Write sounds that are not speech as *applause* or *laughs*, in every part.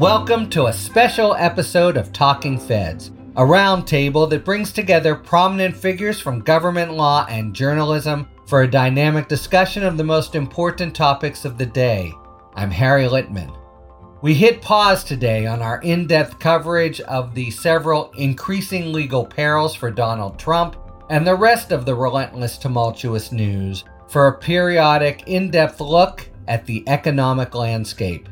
Welcome to a special episode of Talking Feds, a roundtable that brings together prominent figures from government law and journalism for a dynamic discussion of the most important topics of the day. I'm Harry Litman. We hit pause today on our in depth coverage of the several increasing legal perils for Donald Trump and the rest of the relentless, tumultuous news for a periodic, in depth look at the economic landscape.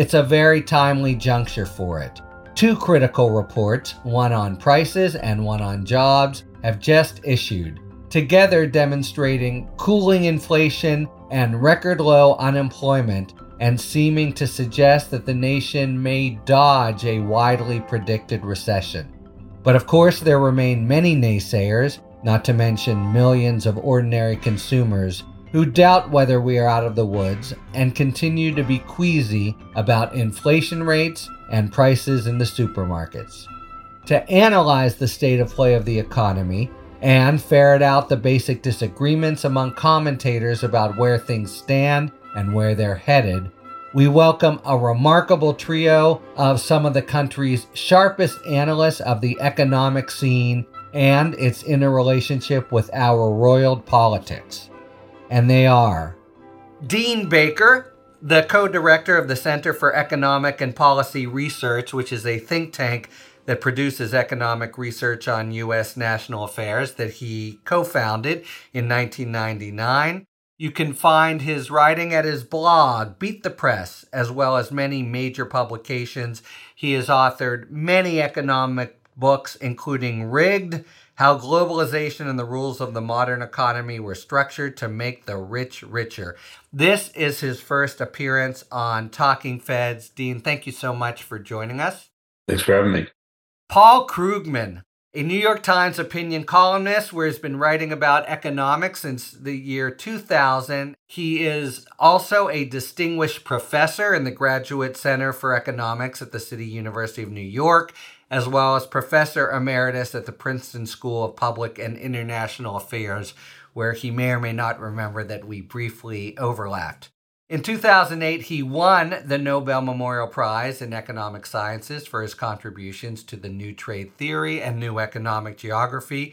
It's a very timely juncture for it. Two critical reports, one on prices and one on jobs, have just issued, together demonstrating cooling inflation and record low unemployment, and seeming to suggest that the nation may dodge a widely predicted recession. But of course, there remain many naysayers, not to mention millions of ordinary consumers who doubt whether we are out of the woods and continue to be queasy about inflation rates and prices in the supermarkets. To analyze the state of play of the economy and ferret out the basic disagreements among commentators about where things stand and where they're headed, we welcome a remarkable trio of some of the country's sharpest analysts of the economic scene and its interrelationship with our roiled politics and they are Dean Baker, the co director of the Center for Economic and Policy Research, which is a think tank that produces economic research on U.S. national affairs that he co founded in 1999. You can find his writing at his blog, Beat the Press, as well as many major publications. He has authored many economic books, including Rigged how globalization and the rules of the modern economy were structured to make the rich richer. This is his first appearance on Talking Feds. Dean, thank you so much for joining us. Thanks for having me. Paul Krugman, a New York Times opinion columnist where he's been writing about economics since the year 2000. He is also a distinguished professor in the Graduate Center for Economics at the City University of New York as well as professor emeritus at the Princeton School of Public and International Affairs, where he may or may not remember that we briefly overlapped. In 2008, he won the Nobel Memorial Prize in Economic Sciences for his contributions to the new trade theory and new economic geography.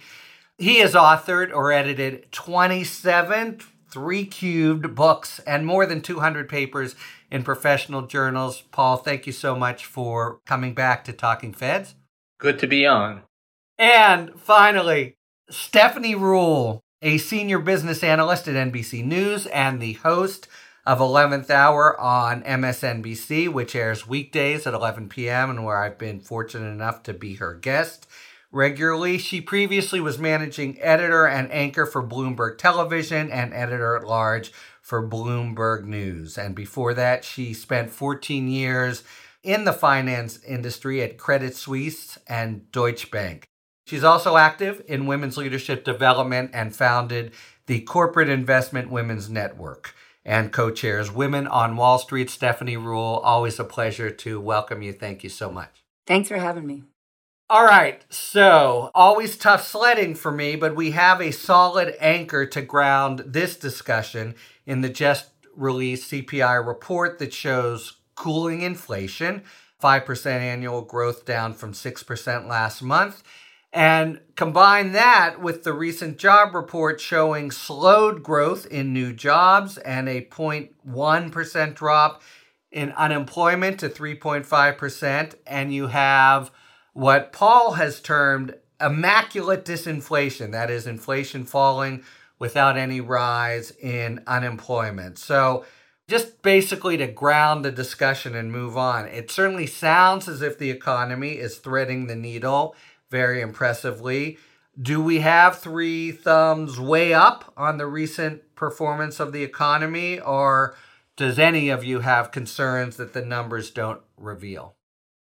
He has authored or edited 27 three cubed books and more than 200 papers in professional journals. Paul, thank you so much for coming back to Talking Feds. Good to be on. And finally, Stephanie Ruhle, a senior business analyst at NBC News and the host of 11th Hour on MSNBC, which airs weekdays at 11 p.m., and where I've been fortunate enough to be her guest regularly. She previously was managing editor and anchor for Bloomberg Television and editor at large for Bloomberg News. And before that, she spent 14 years in the finance industry at Credit Suisse and Deutsche Bank. She's also active in women's leadership development and founded the Corporate Investment Women's Network and co chairs Women on Wall Street. Stephanie Ruhle, always a pleasure to welcome you. Thank you so much. Thanks for having me. All right, so always tough sledding for me, but we have a solid anchor to ground this discussion in the just released CPI report that shows cooling inflation, 5% annual growth down from 6% last month. And combine that with the recent job report showing slowed growth in new jobs and a 0.1% drop in unemployment to 3.5%. And you have what Paul has termed immaculate disinflation that is, inflation falling without any rise in unemployment. So, just basically to ground the discussion and move on, it certainly sounds as if the economy is threading the needle very impressively. Do we have three thumbs way up on the recent performance of the economy, or does any of you have concerns that the numbers don't reveal?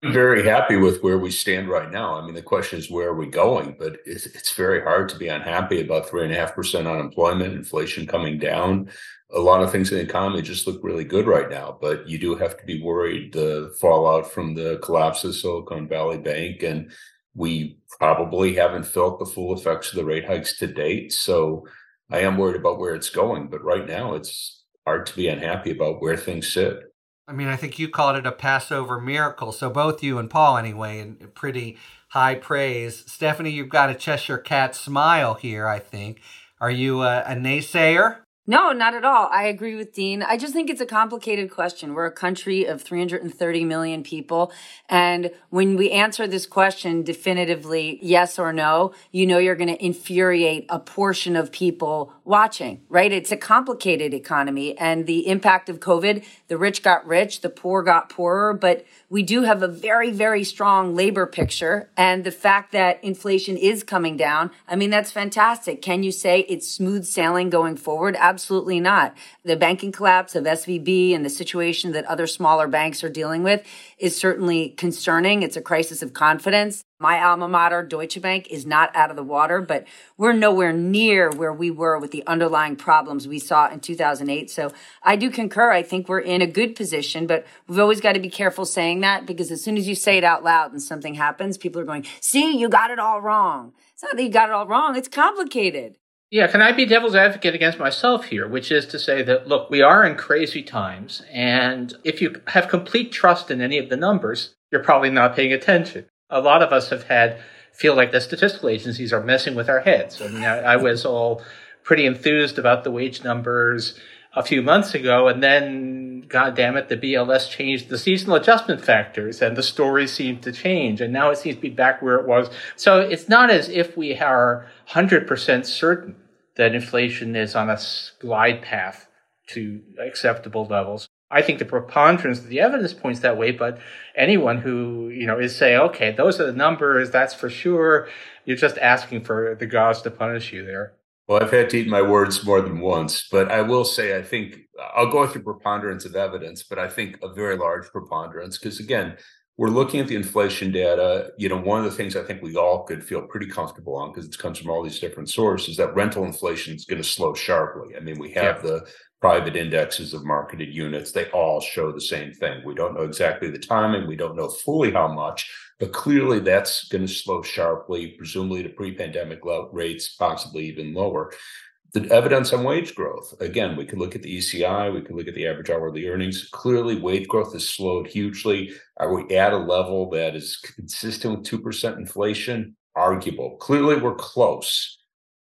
Very happy with where we stand right now. I mean, the question is where are we going? But it's, it's very hard to be unhappy about three and a half percent unemployment, inflation coming down. A lot of things in the economy just look really good right now, but you do have to be worried the fallout from the collapse of Silicon Valley Bank, and we probably haven't felt the full effects of the rate hikes to date. So I am worried about where it's going, but right now it's hard to be unhappy about where things sit. I mean, I think you called it a Passover miracle. So both you and Paul, anyway, in pretty high praise. Stephanie, you've got a Cheshire cat smile here. I think. Are you a, a naysayer? No, not at all. I agree with Dean. I just think it's a complicated question. We're a country of 330 million people. And when we answer this question definitively, yes or no, you know you're going to infuriate a portion of people watching, right? It's a complicated economy and the impact of COVID, the rich got rich, the poor got poorer, but we do have a very, very strong labor picture. And the fact that inflation is coming down, I mean, that's fantastic. Can you say it's smooth sailing going forward? Absolutely not. The banking collapse of SVB and the situation that other smaller banks are dealing with is certainly concerning. It's a crisis of confidence. My alma mater, Deutsche Bank, is not out of the water, but we're nowhere near where we were with the underlying problems we saw in 2008. So I do concur. I think we're in a good position, but we've always got to be careful saying that because as soon as you say it out loud and something happens, people are going, see, you got it all wrong. It's not that you got it all wrong. It's complicated. Yeah, can I be devil's advocate against myself here, which is to say that, look, we are in crazy times. And if you have complete trust in any of the numbers, you're probably not paying attention a lot of us have had feel like the statistical agencies are messing with our heads. I mean, I, I was all pretty enthused about the wage numbers a few months ago, and then, God damn it, the BLS changed the seasonal adjustment factors, and the story seemed to change, and now it seems to be back where it was. So it's not as if we are 100% certain that inflation is on a glide path to acceptable levels. I think the preponderance of the evidence points that way, but anyone who, you know, is saying, okay, those are the numbers, that's for sure, you're just asking for the gods to punish you there. Well, I've had to eat my words more than once, but I will say I think I'll go through preponderance of evidence, but I think a very large preponderance because again, we're looking at the inflation data. You know, one of the things I think we all could feel pretty comfortable on because it comes from all these different sources is that rental inflation is going to slow sharply. I mean, we have yeah. the private indexes of marketed units, they all show the same thing. We don't know exactly the timing, we don't know fully how much, but clearly that's going to slow sharply, presumably to pre pandemic rates, possibly even lower. The evidence on wage growth again, we can look at the ECI, we can look at the average hourly earnings. Clearly, wage growth has slowed hugely. Are we at a level that is consistent with 2% inflation? Arguable. Clearly, we're close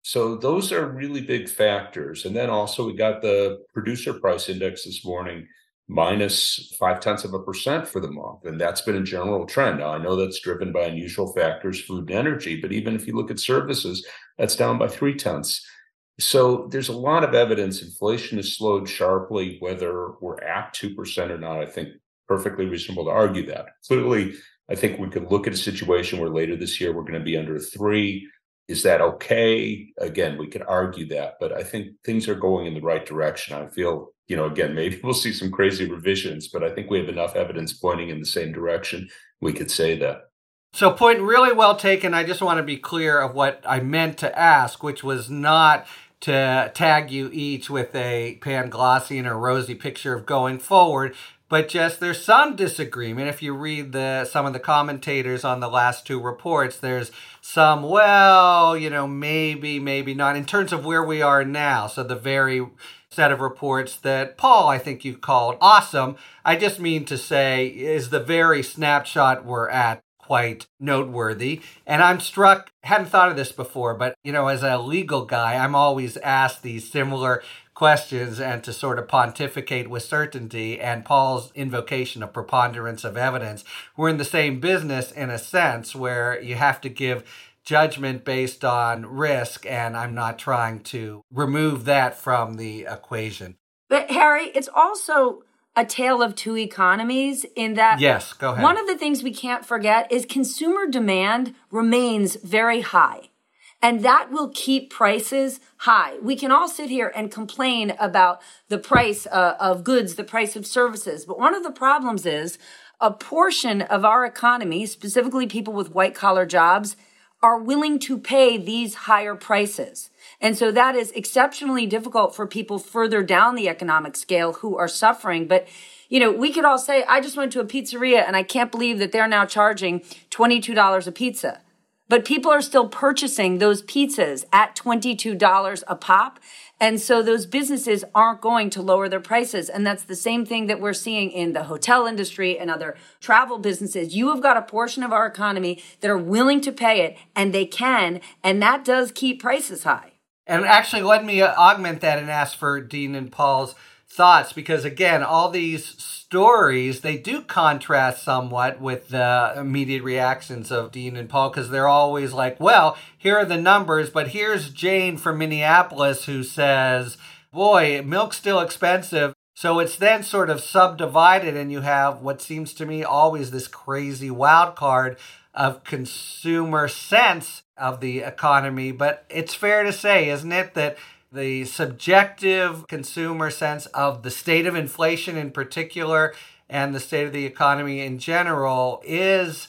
so those are really big factors. And then also we got the producer price index this morning minus five tenths of a percent for the month. And that's been a general trend. Now, I know that's driven by unusual factors, food and energy, but even if you look at services, that's down by three tenths. So there's a lot of evidence inflation has slowed sharply, whether we're at 2% or not. I think perfectly reasonable to argue that. Clearly, I think we could look at a situation where later this year we're going to be under three is that okay? Again, we could argue that, but I think things are going in the right direction. I feel, you know, again, *laughs* maybe we'll see some crazy revisions, but I think we have enough evidence pointing in the same direction. We could say that. So, point really well taken. I just want to be clear of what I meant to ask, which was not to tag you each with a Panglossian or rosy picture of going forward, but just there's some disagreement if you read the some of the commentators on the last two reports there's some well you know maybe maybe not in terms of where we are now so the very set of reports that paul i think you called awesome i just mean to say is the very snapshot we're at quite noteworthy. And I'm struck, hadn't thought of this before, but you know, as a legal guy, I'm always asked these similar questions and to sort of pontificate with certainty. And Paul's invocation of preponderance of evidence, we're in the same business in a sense where you have to give judgment based on risk. And I'm not trying to remove that from the equation. But Harry, it's also a tale of two economies in that yes go ahead one of the things we can't forget is consumer demand remains very high and that will keep prices high. We can all sit here and complain about the price uh, of goods, the price of services. But one of the problems is a portion of our economy, specifically people with white collar jobs, are willing to pay these higher prices. And so that is exceptionally difficult for people further down the economic scale who are suffering. But, you know, we could all say, I just went to a pizzeria and I can't believe that they're now charging $22 a pizza. But people are still purchasing those pizzas at $22 a pop. And so those businesses aren't going to lower their prices. And that's the same thing that we're seeing in the hotel industry and other travel businesses. You have got a portion of our economy that are willing to pay it and they can. And that does keep prices high. And actually, let me augment that and ask for Dean and Paul's thoughts because, again, all these stories, they do contrast somewhat with the immediate reactions of Dean and Paul because they're always like, well, here are the numbers, but here's Jane from Minneapolis who says, boy, milk's still expensive. So it's then sort of subdivided, and you have what seems to me always this crazy wild card of consumer sense of the economy. But it's fair to say, isn't it, that the subjective consumer sense of the state of inflation in particular and the state of the economy in general is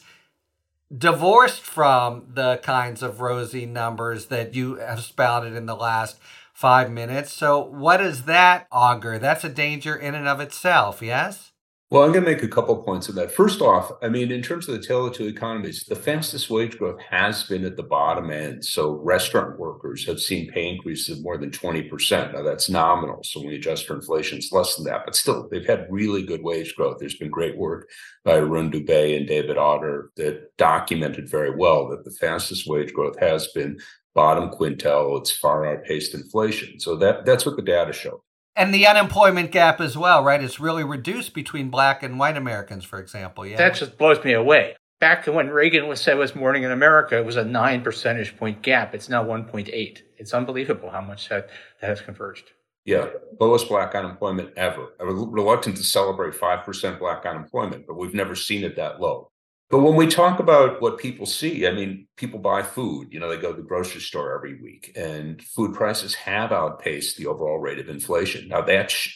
divorced from the kinds of rosy numbers that you have spouted in the last five minutes. So, what does that augur? That's a danger in and of itself, yes? Well, I'm going to make a couple points on that. First off, I mean, in terms of the tale of two economies, the fastest wage growth has been at the bottom end. So restaurant workers have seen pay increases of more than 20%. Now that's nominal. So when you adjust for inflation, it's less than that. But still, they've had really good wage growth. There's been great work by Arin Dube and David Autor that documented very well that the fastest wage growth has been bottom quintile. It's far outpaced inflation. So that that's what the data show. And the unemployment gap as well, right? It's really reduced between black and white Americans, for example. Yeah. That just blows me away. Back when Reagan was said was morning in America, it was a nine percentage point gap. It's now 1.8. It's unbelievable how much that, that has converged. Yeah, lowest black unemployment ever. I'm reluctant to celebrate 5% black unemployment, but we've never seen it that low. But when we talk about what people see, I mean, people buy food. You know, they go to the grocery store every week, and food prices have outpaced the overall rate of inflation. Now, that's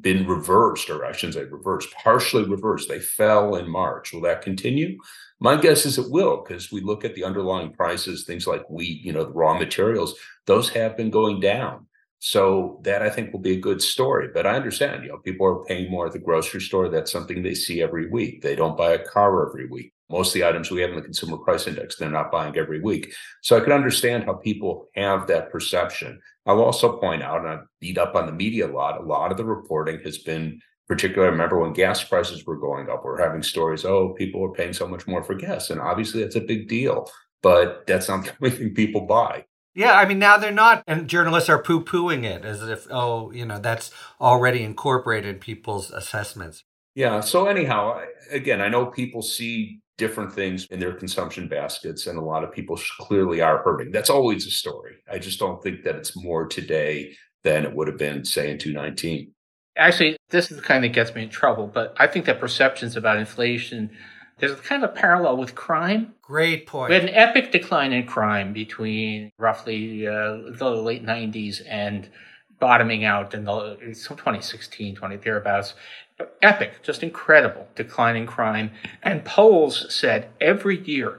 been reversed, or I shouldn't say reversed, partially reversed. They fell in March. Will that continue? My guess is it will, because we look at the underlying prices, things like wheat, you know, the raw materials, those have been going down. So that I think will be a good story. But I understand, you know, people are paying more at the grocery store. That's something they see every week. They don't buy a car every week. Most of the items we have in the consumer price index, they're not buying every week. So I can understand how people have that perception. I'll also point out, and I beat up on the media a lot, a lot of the reporting has been particularly, I remember when gas prices were going up, we're having stories, oh, people are paying so much more for gas. And obviously that's a big deal, but that's not *laughs* the only thing people buy. Yeah, I mean, now they're not, and journalists are poo pooing it as if, oh, you know, that's already incorporated in people's assessments. Yeah. So, anyhow, again, I know people see different things in their consumption baskets, and a lot of people clearly are hurting. That's always a story. I just don't think that it's more today than it would have been, say, in 2019. Actually, this is the kind that gets me in trouble, but I think that perceptions about inflation there's kind of a parallel with crime. Great point. We had an epic decline in crime between roughly uh, the late 90s and bottoming out in the 2016, 20 thereabouts. Epic, just incredible decline in crime. And polls said every year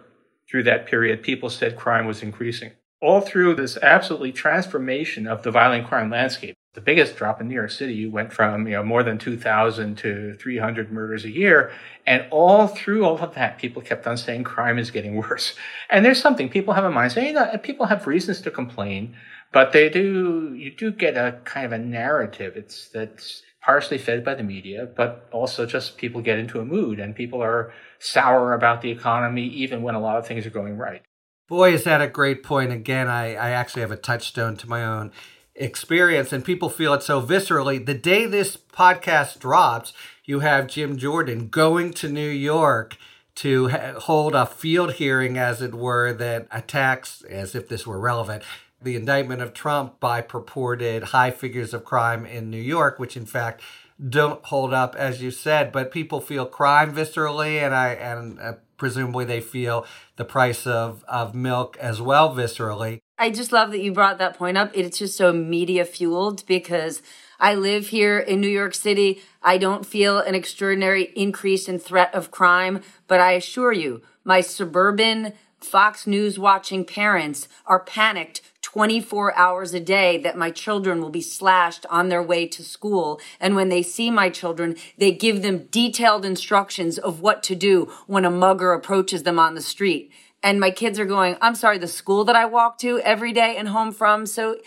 through that period, people said crime was increasing. All through this absolutely transformation of the violent crime landscape the biggest drop in New York City. You went from you know more than 2000 to 300 murders a year. And all through all of that people kept on saying crime is getting *laughs* worse. And there's something. People have in mind saying that people have reasons to complain but they do you do get a kind of a narrative. It's that's partially fed by the media but also just people get into a mood and people are sour about the economy even when a lot of things are going right. Boy is that a great point. Again i, I actually have a touchstone to my own experience and people feel it so viscerally. The day this podcast drops, you have Jim Jordan going to New York to hold a field hearing, as it were, that attacks, as if this were relevant, the indictment of Trump by purported high figures of crime in New York, which in fact don't hold up, as you said. But people feel crime viscerally, and I and uh, presumably they feel the price of of milk as well viscerally. I just love that you brought that point up. It's just so media fueled because I live here in New York City. I don't feel an extraordinary increase in threat of crime, but I assure you, my suburban Fox News watching parents are panicked 24 hours a day that my children will be slashed on their way to school. And when they see my children, they give them detailed instructions of what to do when a mugger approaches them on the street and my kids are going, I'm sorry, the school that I walk to every day and home from. So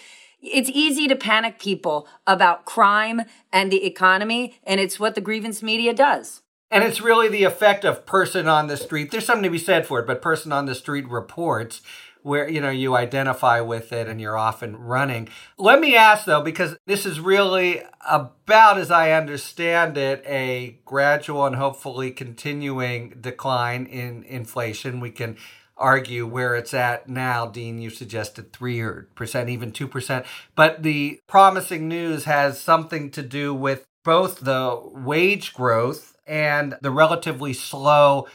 it's easy to panic people about crime and the economy, and it's what the grievance media does. And it's really the effect of person on the street. There's something to be said for it, but person on the street reports where you know you identify with it and you're often running. Let me ask though because this is really about as I understand it a gradual and hopefully continuing decline in inflation. We can argue where it's at now. Dean, you suggested 3%, even 2%. But the promising news has something to do with both the wage growth and the relatively slow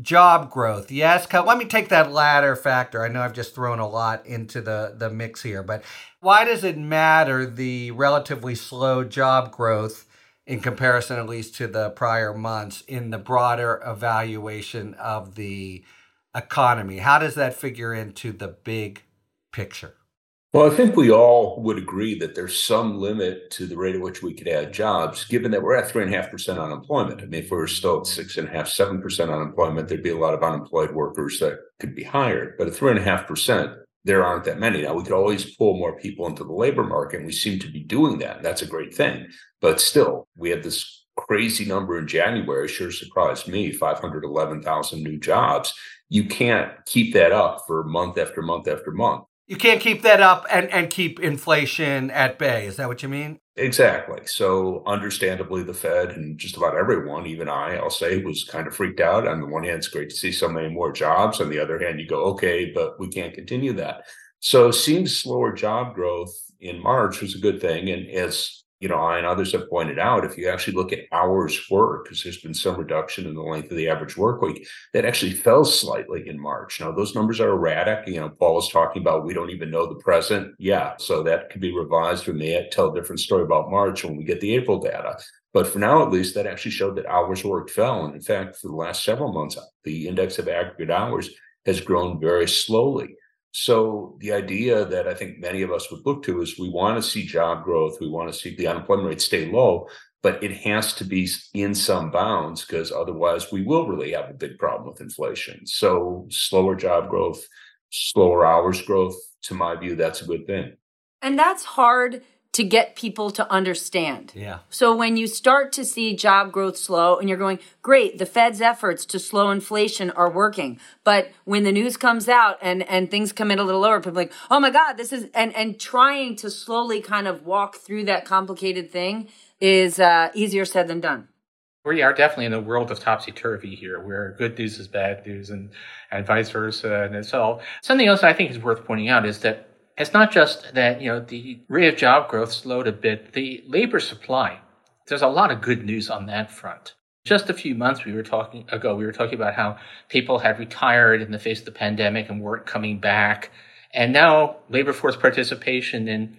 job growth. Yes, let me take that latter factor. I know I've just thrown a lot into the, the mix here, but why does it matter the relatively slow job growth in comparison, at least to the prior months, in the broader evaluation of the economy? How does that figure into the big picture? Well, I think we all would agree that there's some limit to the rate at which we could add jobs, given that we're at three and a half percent unemployment. I mean, if we were still at six and a half, seven percent unemployment, there'd be a lot of unemployed workers that could be hired. But at three and a half percent, there aren't that many. Now we could always pull more people into the labor market, and we seem to be doing that. That's a great thing. But still, we had this crazy number in January, sure surprised me, 511,000 new jobs. You can't keep that up for month after month after month you can't keep that up and, and keep inflation at bay. Is that what you mean? Exactly. So, understandably, the Fed and just about everyone, even I, I'll say, was kind of freaked out. On the one hand, it's great to see so many more jobs. On the other hand, you go, okay, but we can't continue that. So, seeing slower job growth in March was a good thing. And as you know, I and others have pointed out, if you actually look at hours worked, because there's been some reduction in the length of the average work week, that actually fell slightly in March. Now, those numbers are erratic. You know, Paul is talking about we don't even know the present. Yeah, so that could be revised. We may tell a different story about March when we get the April data. But for now, at least, that actually showed that hours worked fell. And in fact, for the last several months, the index of aggregate hours has grown very slowly. So the idea that I think many of us would look to is we want to see job growth, we want to see the unemployment rate stay low, but it has to be in some bounds because otherwise we will really have a big problem with inflation. So slower job growth, slower hours growth, to my view, that's a good thing. And that's hard to get people to understand. Yeah. So when you start to see job growth slow and you're going, great, the Fed's efforts to slow inflation are working. But when the news comes out and, and things come in a little lower, people like, oh my God, this is, and, and trying to slowly kind of walk through that complicated thing is uh, easier said than done. We are definitely in a world of topsy turvy here, where good news is bad news, and and vice versa. And so, something else I think is worth pointing out is that it's not just that, you know, the rate of job growth slowed a bit. The labor supply, there's a lot of good news on that front. Just a few months we were talking ago, we were talking about how people had retired in the face of the pandemic and weren't coming back. And now labor force participation in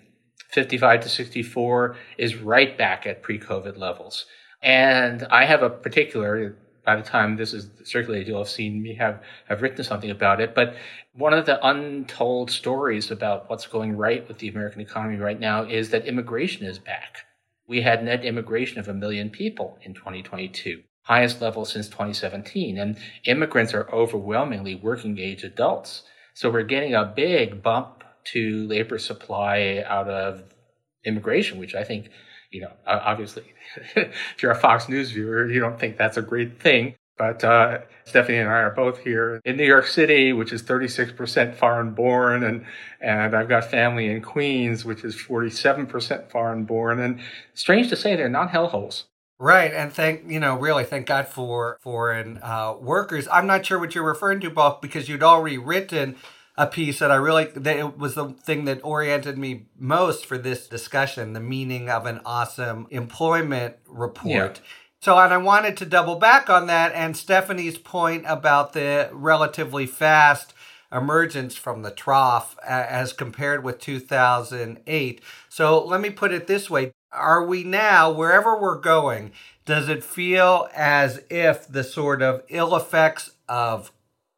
55 to 64 is right back at pre-COVID levels. And I have a particular by the time this is circulated, you'll have seen me have, have written something about it. But one of the untold stories about what's going right with the American economy right now is that immigration is back. We had net immigration of a million people in 2022, highest level since 2017. And immigrants are overwhelmingly working age adults. So we're getting a big bump to labor supply out of immigration, which I think you know, obviously, *laughs* if you're a Fox News viewer, you don't think that's a great thing. But uh, Stephanie and I are both here in New York City, which is 36% foreign born, and and I've got family in Queens, which is 47% foreign born. And strange to say, they're not hellholes. Right, and thank you know really thank God for foreign uh, workers. I'm not sure what you're referring to, Bob, because you'd already written a piece that I really that it was the thing that oriented me most for this discussion, the meaning of an awesome employment report. Yeah. So, and I wanted to double back on that and Stephanie's point about the relatively fast emergence from the trough as compared with 2008. So, let me put it this way Are we now, wherever we're going, does it feel as if the sort of ill effects of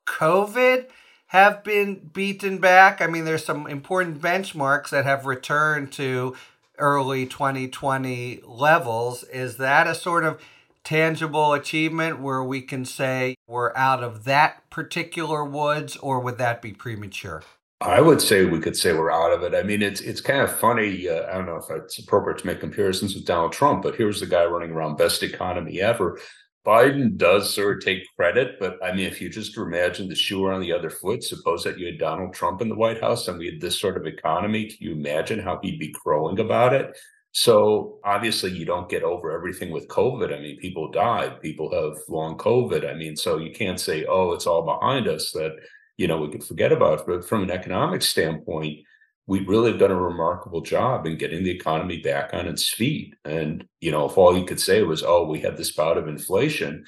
COVID have been beaten back. I mean, there's some important benchmarks that have returned to early 2020 levels. Is that a sort of tangible achievement where we can say we're out of that particular woods, or would that be premature? I would say we could say we're out of it. I mean, it's it's kind of funny. Uh, I don't know if it's appropriate to make comparisons with Donald Trump, but here's the guy running around best economy ever. Biden does sort of take credit, but I mean, if you just imagine the shoe on the other foot, suppose that you had Donald Trump in the White House and we had this sort of economy, can you imagine how he'd be crowing about it? So obviously, you don't get over everything with COVID. I mean, people died, people have long COVID. I mean, so you can't say, oh, it's all behind us that you know we could forget about. It. But from an economic standpoint, we really have done a remarkable job in getting the economy back on its feet. And, you know, if all you could say was, oh, we had this bout of inflation,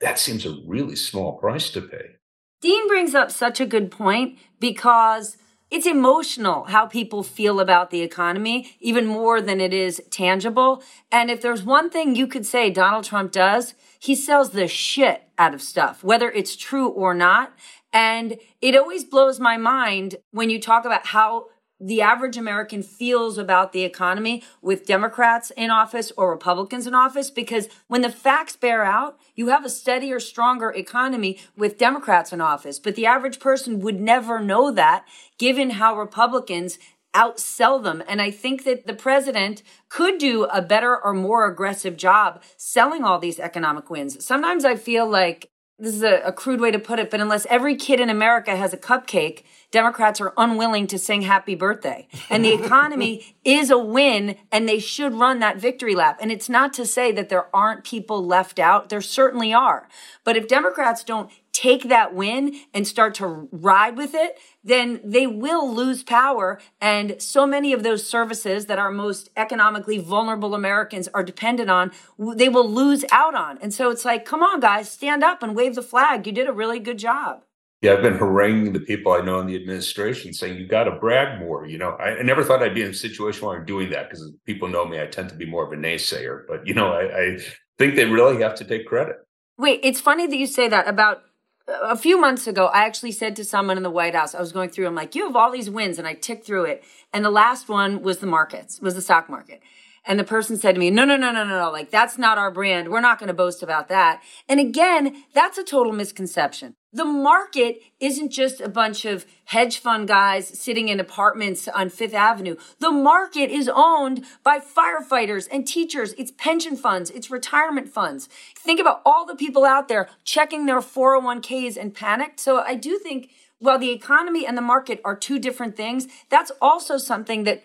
that seems a really small price to pay. Dean brings up such a good point because it's emotional how people feel about the economy, even more than it is tangible. And if there's one thing you could say Donald Trump does, he sells the shit out of stuff, whether it's true or not. And it always blows my mind when you talk about how the average American feels about the economy with Democrats in office or Republicans in office because when the facts bear out, you have a steadier, stronger economy with Democrats in office. But the average person would never know that given how Republicans outsell them. And I think that the president could do a better or more aggressive job selling all these economic wins. Sometimes I feel like this is a, a, crude way to put it, but unless every kid in America has a cupcake, Democrats are unwilling to sing happy birthday. And the *laughs* economy is a win and they should run that victory lap. And it's not to say that there aren't people left out. There certainly are. But if Democrats don't take that win and start to ride with it, then they will lose power. And so many of those services that our most economically vulnerable Americans are dependent on, they will lose out on. And so it's like, come on, guys, stand up and wave the flag. You did a really good job. Yeah, I've been haranguing the people I know in the administration saying, you got to brag more. You know, I, I, never thought I'd be in a situation where I'm doing that because people know me. I tend to be more of a naysayer, but, you know, I, I think they really have to take credit. Wait, it's funny that you say that about a few months ago, I actually said to someone in the White House, I was going through, I'm like, you have all these wins. And I ticked through it. And the last one was the markets, was the stock market. And the person said to me, no, no, no, no, no, no. Like, that's not our brand. We're not going to boast about that. And again, that's a total misconception. The market isn't just a bunch of hedge fund guys sitting in apartments on Fifth Avenue. The market is owned by firefighters and teachers. It's pension funds. It's retirement funds. Think about all the people out there checking their 401ks and panicked. So I do think while the economy and the market are two different things, that's also something that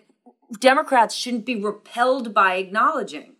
Democrats shouldn't be repelled by acknowledging.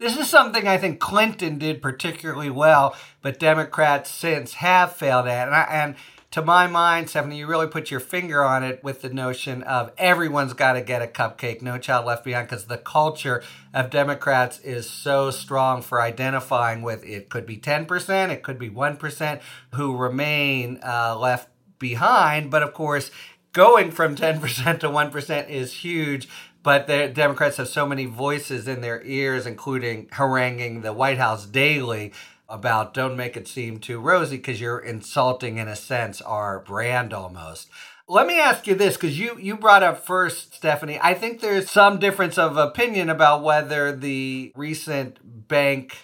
This is something I think Clinton did particularly well, but Democrats since have failed at. And, I, and to my mind, Stephanie, you really put your finger on it with the notion of everyone's got to get a cupcake, no child left behind, because the culture of Democrats is so strong for identifying with it could be 10%, it could be 1% who remain uh, left behind. But of course, going from 10% to 1% is huge but the Democrats have so many voices in their ears, including haranguing the White House daily about don't make it seem too rosy because you're insulting, in a sense, our brand almost. Let me ask you this because you, you brought up first, Stephanie. I think there's some difference of opinion about whether the recent bank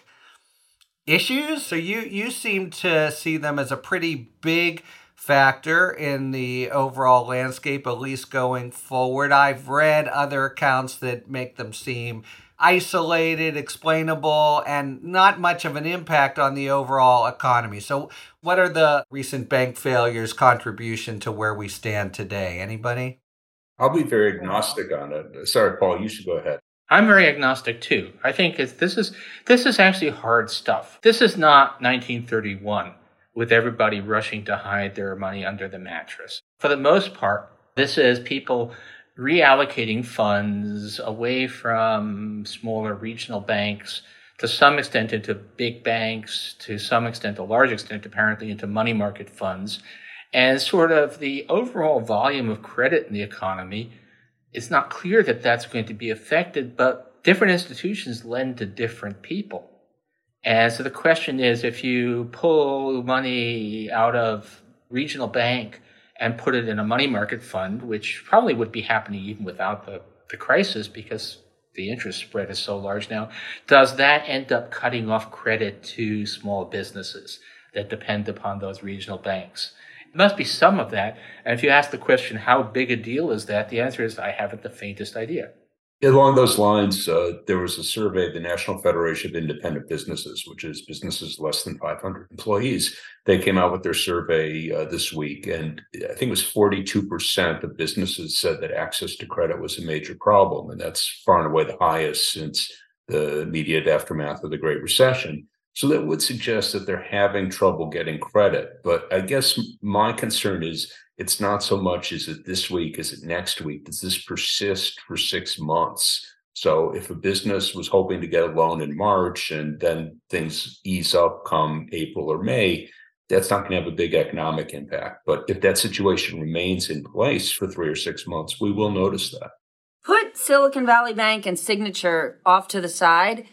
issues, so you, you seem to see them as a pretty big factor in the overall landscape, at least going forward. I've read other accounts that make them seem isolated, explainable, and not much of an impact on the overall economy. So, what are the recent bank failures' contribution to where we stand today? Anybody? I'll be very agnostic on it. Sorry, Paul, you should go ahead. I'm very agnostic too. I think this is this is actually hard stuff. This is not 1931 with everybody rushing to hide their money under the mattress. For the most part, this is people reallocating funds away from smaller regional banks to some extent into big banks, to some extent, a large extent, apparently into money market funds. And sort of the overall volume of credit in the economy, it's not clear that that's going to be affected, but different institutions lend to different people. And so the question is if you pull money out of regional bank and put it in a money market fund, which probably would be happening even without the, the crisis because the interest spread is so large now, does that end up cutting off credit to small businesses that depend upon those regional banks? It must be some of that. And if you ask the question, how big a deal is that? The answer is, I haven't the faintest idea. Along those lines, uh, there was a survey, of the National Federation of Independent Businesses, which is businesses less than 500 employees. They came out with their survey uh, this week, and I think it was 42% of businesses said that access to credit was a major problem. And that's far and away the highest since the immediate aftermath of the Great Recession. So that would suggest that they're having trouble getting credit. But I guess my concern is it's not so much is it this week, is it next week? Does this persist for six months? So if a business was hoping to get a loan in March and then things ease up come April or May, that's not going to have a big economic impact. But if that situation remains in place for three or six months, we will notice that. Put Silicon Valley Bank and Signature off to the side.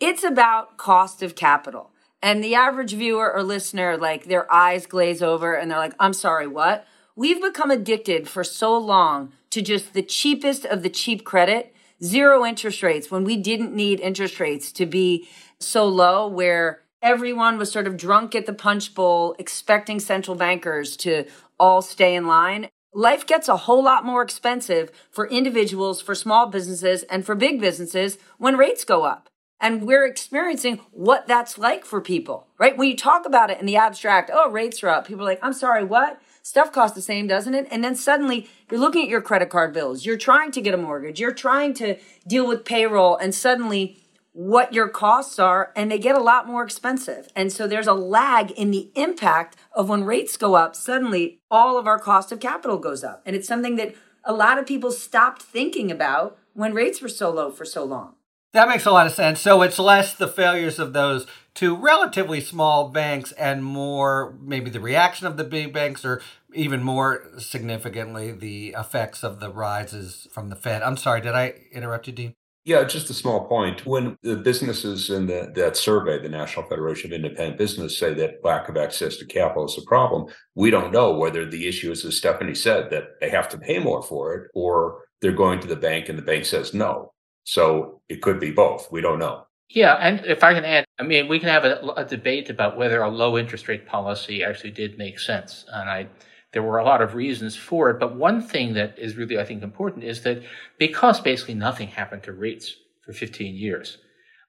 It's about cost of capital. And the average viewer or listener, like their eyes glaze over and they're like, I'm sorry, what? We've become addicted for so long to just the cheapest of the cheap credit, zero interest rates when we didn't need interest rates to be so low where everyone was sort of drunk at the punch bowl expecting central bankers to all stay in line. Life gets a whole lot more expensive for individuals, for small businesses, and for big businesses when rates go up. And we're experiencing what that's like for people, right? When you talk about it in the abstract, oh, rates are up. People are like, I'm sorry, what? Stuff costs the same, doesn't it? And then suddenly you're looking at your credit card bills. You're trying to get a mortgage. You're trying to deal with payroll and suddenly what your costs are and they get a lot more expensive. And so there's a lag in the impact of when rates go up, suddenly all of our cost of capital goes up. And it's something that a lot of people stopped thinking about when rates were so low for so long. That makes a lot of sense. So it's less the failures of those two relatively small banks and more maybe the reaction of the big banks or even more significantly the effects of the rises from the Fed. I'm sorry, did I interrupt you, Dean? Yeah, just a small point. When the businesses in the, that survey, the National Federation of Independent Business, say that lack of access to capital is a problem, we don't know whether the issue is, as Stephanie said, that they have to pay more for it, or they're going to the bank and the bank says no. So it could be both. We don't know. Yeah, and if I can add, I mean, we can have a, a, debate about whether a low interest rate policy actually did make sense, and I there were a lot of reasons for it. But one thing that is really, I think, important is that because basically nothing happened to rates for 15 years,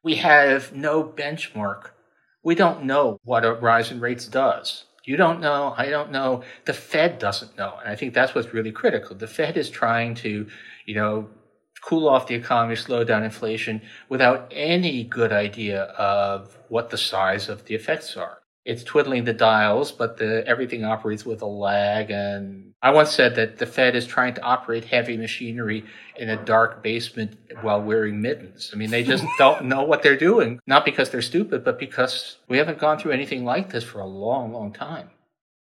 we have no benchmark. We don't know what a rise in rates does. You don't know. I don't know. The Fed doesn't know, and I think that's what's really critical. The Fed is trying to, you know, cool off the economy, slow down inflation without any good idea of what the size of the effects are. It's twiddling the dials, but the, everything operates with a lag. And I once said that the Fed is trying to operate heavy machinery in a dark basement while wearing mittens. I mean, they just *laughs* don't know what they're doing, not because they're stupid, but because we haven't gone through anything like this for a long, long time.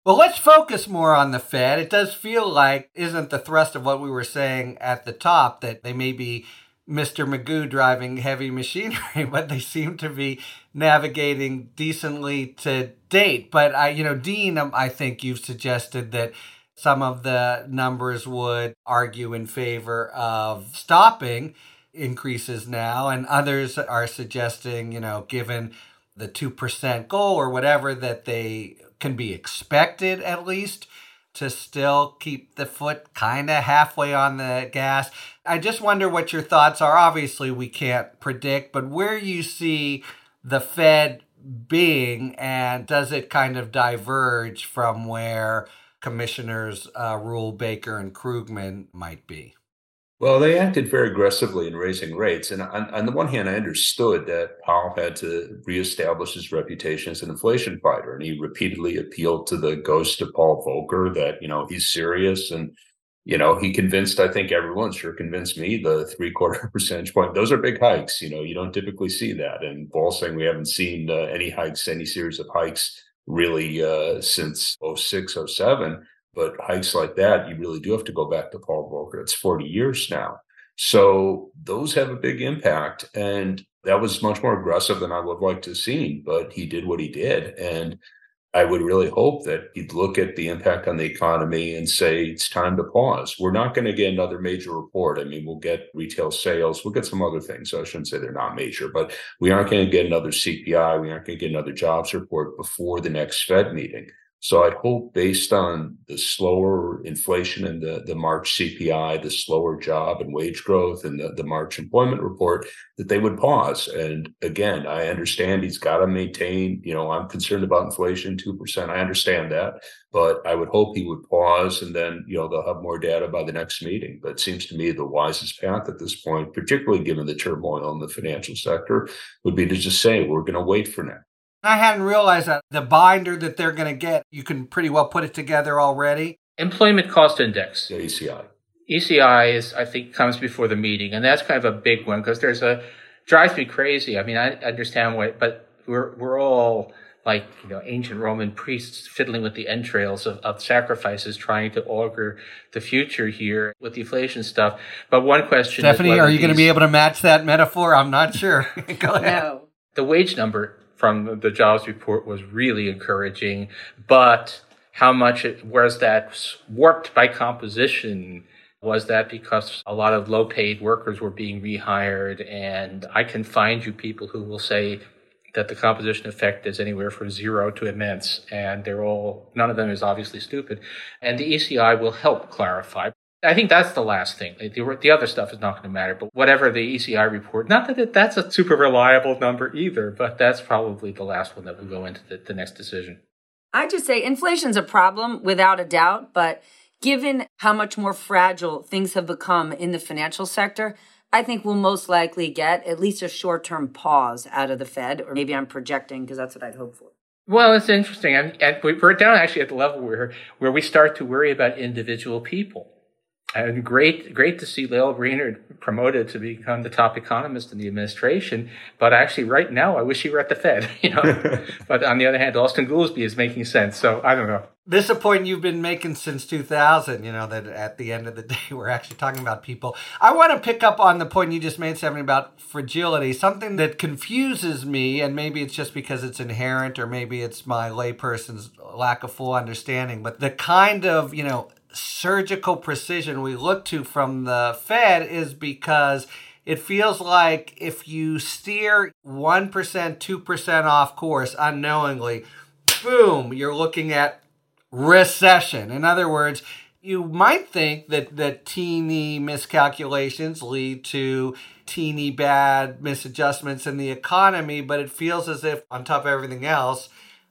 Well, let's focus more on the Fed. It does feel like, isn't the thrust of what we were saying at the top, that they may be Mr. Magoo driving heavy *laughs* machinery, but they seem to be navigating decently to date. But I, you know, Dean, um, I think you've suggested that some of the numbers would argue in favor of stopping increases now, and others are suggesting, you know, given the 2% goal or whatever, that they can be expected at least to still keep the foot kind of halfway on the gas. I just wonder what your thoughts are. Obviously, we can't predict, but where you see the Fed being, and does it kind of diverge from where Commissioners uh, Ruhle, Baker, and Krugman might be? Well, they acted very aggressively in raising rates. And on, on, the one hand, I understood that Powell had to reestablish his reputation as an inflation fighter. And he repeatedly appealed to the ghost of Paul Volcker that, you know, he's serious. And, you know, he convinced, I think everyone sure convinced me the three quarter *laughs* percentage point. Those are big hikes. You know, you don't typically see that. And Paul saying we haven't seen uh, any hikes, any series of hikes really uh, since 06, 07 but hikes like that, you really do have to go back to Paul Volcker. It's 40 years now. So those have a big impact. And that was much more aggressive than I would liked to seen, but he did what he did. And I would really hope that he'd look at the impact on the economy and say it's time to pause. We're not going to get another major report. I mean, we'll get retail sales, we'll get some other things. So I shouldn't say they're not major, but we aren't going to get another CPI. We aren't going to get another jobs report before the next Fed meeting. So I hope based on the slower inflation and the, the March CPI, the slower job and wage growth and the, the March employment report, that they would pause. And again, I understand he's got to maintain, you know, I'm concerned about inflation, 2%. I understand that, but I would hope he would pause and then, you know, they'll have more data by the next meeting. But it seems to me the wisest path at this point, particularly given the turmoil in the financial sector, would be to just say, we're going to wait for now. I hadn't realized that the binder that they're going to get, you can pretty well put it together already. Employment cost index. The ECI. ECI is, I think, comes before the meeting, and that's kind of a big one because there's a drives me crazy. I mean, I understand what, but we're we're all like you know ancient Roman priests fiddling with the entrails of, of sacrifices, trying to augur the future here with the inflation stuff. But one question, Stephanie, are you going to be able to match that metaphor? I'm not sure. *laughs* Go ahead. No. The wage number from the jobs report was really encouraging, but how much it, was that warped by composition? Was that because a lot of low paid workers were being rehired? And I can find you people who will say that the composition effect is anywhere from zero to immense. And they're all, none of them is obviously stupid. And the ECI will help clarify. I think that's the last thing. The, the other stuff is not going to matter, but whatever the ECI report, not that it, that's a super reliable number either, but that's probably the last one that will go into the, the next decision. I just say inflation's a problem without a doubt, but given how much more fragile things have become in the financial sector, I think we'll most likely get at least a short term pause out of the Fed, or maybe I'm projecting because that's what I'd hope for. Well, it's interesting. And we're down actually at the level where, where we start to worry about individual people Uh, and great, great to see Lael Brainard promoted to become the top economist in the administration. But actually, right now, I wish he were at the Fed. *laughs* You know, *laughs* but on the other hand, Austin Goolsbee is making sense. So I don't know. This is a point you've been making since 2000. You know that at the end of the *laughs* day, we're actually talking about people. I want to pick up on the point you just made, something about fragility. Something that confuses me, and maybe it's just because it's inherent, or maybe it's my layperson's lack of full understanding. But the kind of you know surgical precision we look to from the Fed is because it feels like if you steer 1%, 2% off course unknowingly, boom, you're looking at recession. In other words, you might think that, that teeny miscalculations lead to teeny bad misadjustments in the economy, but it feels as if, on top of everything else,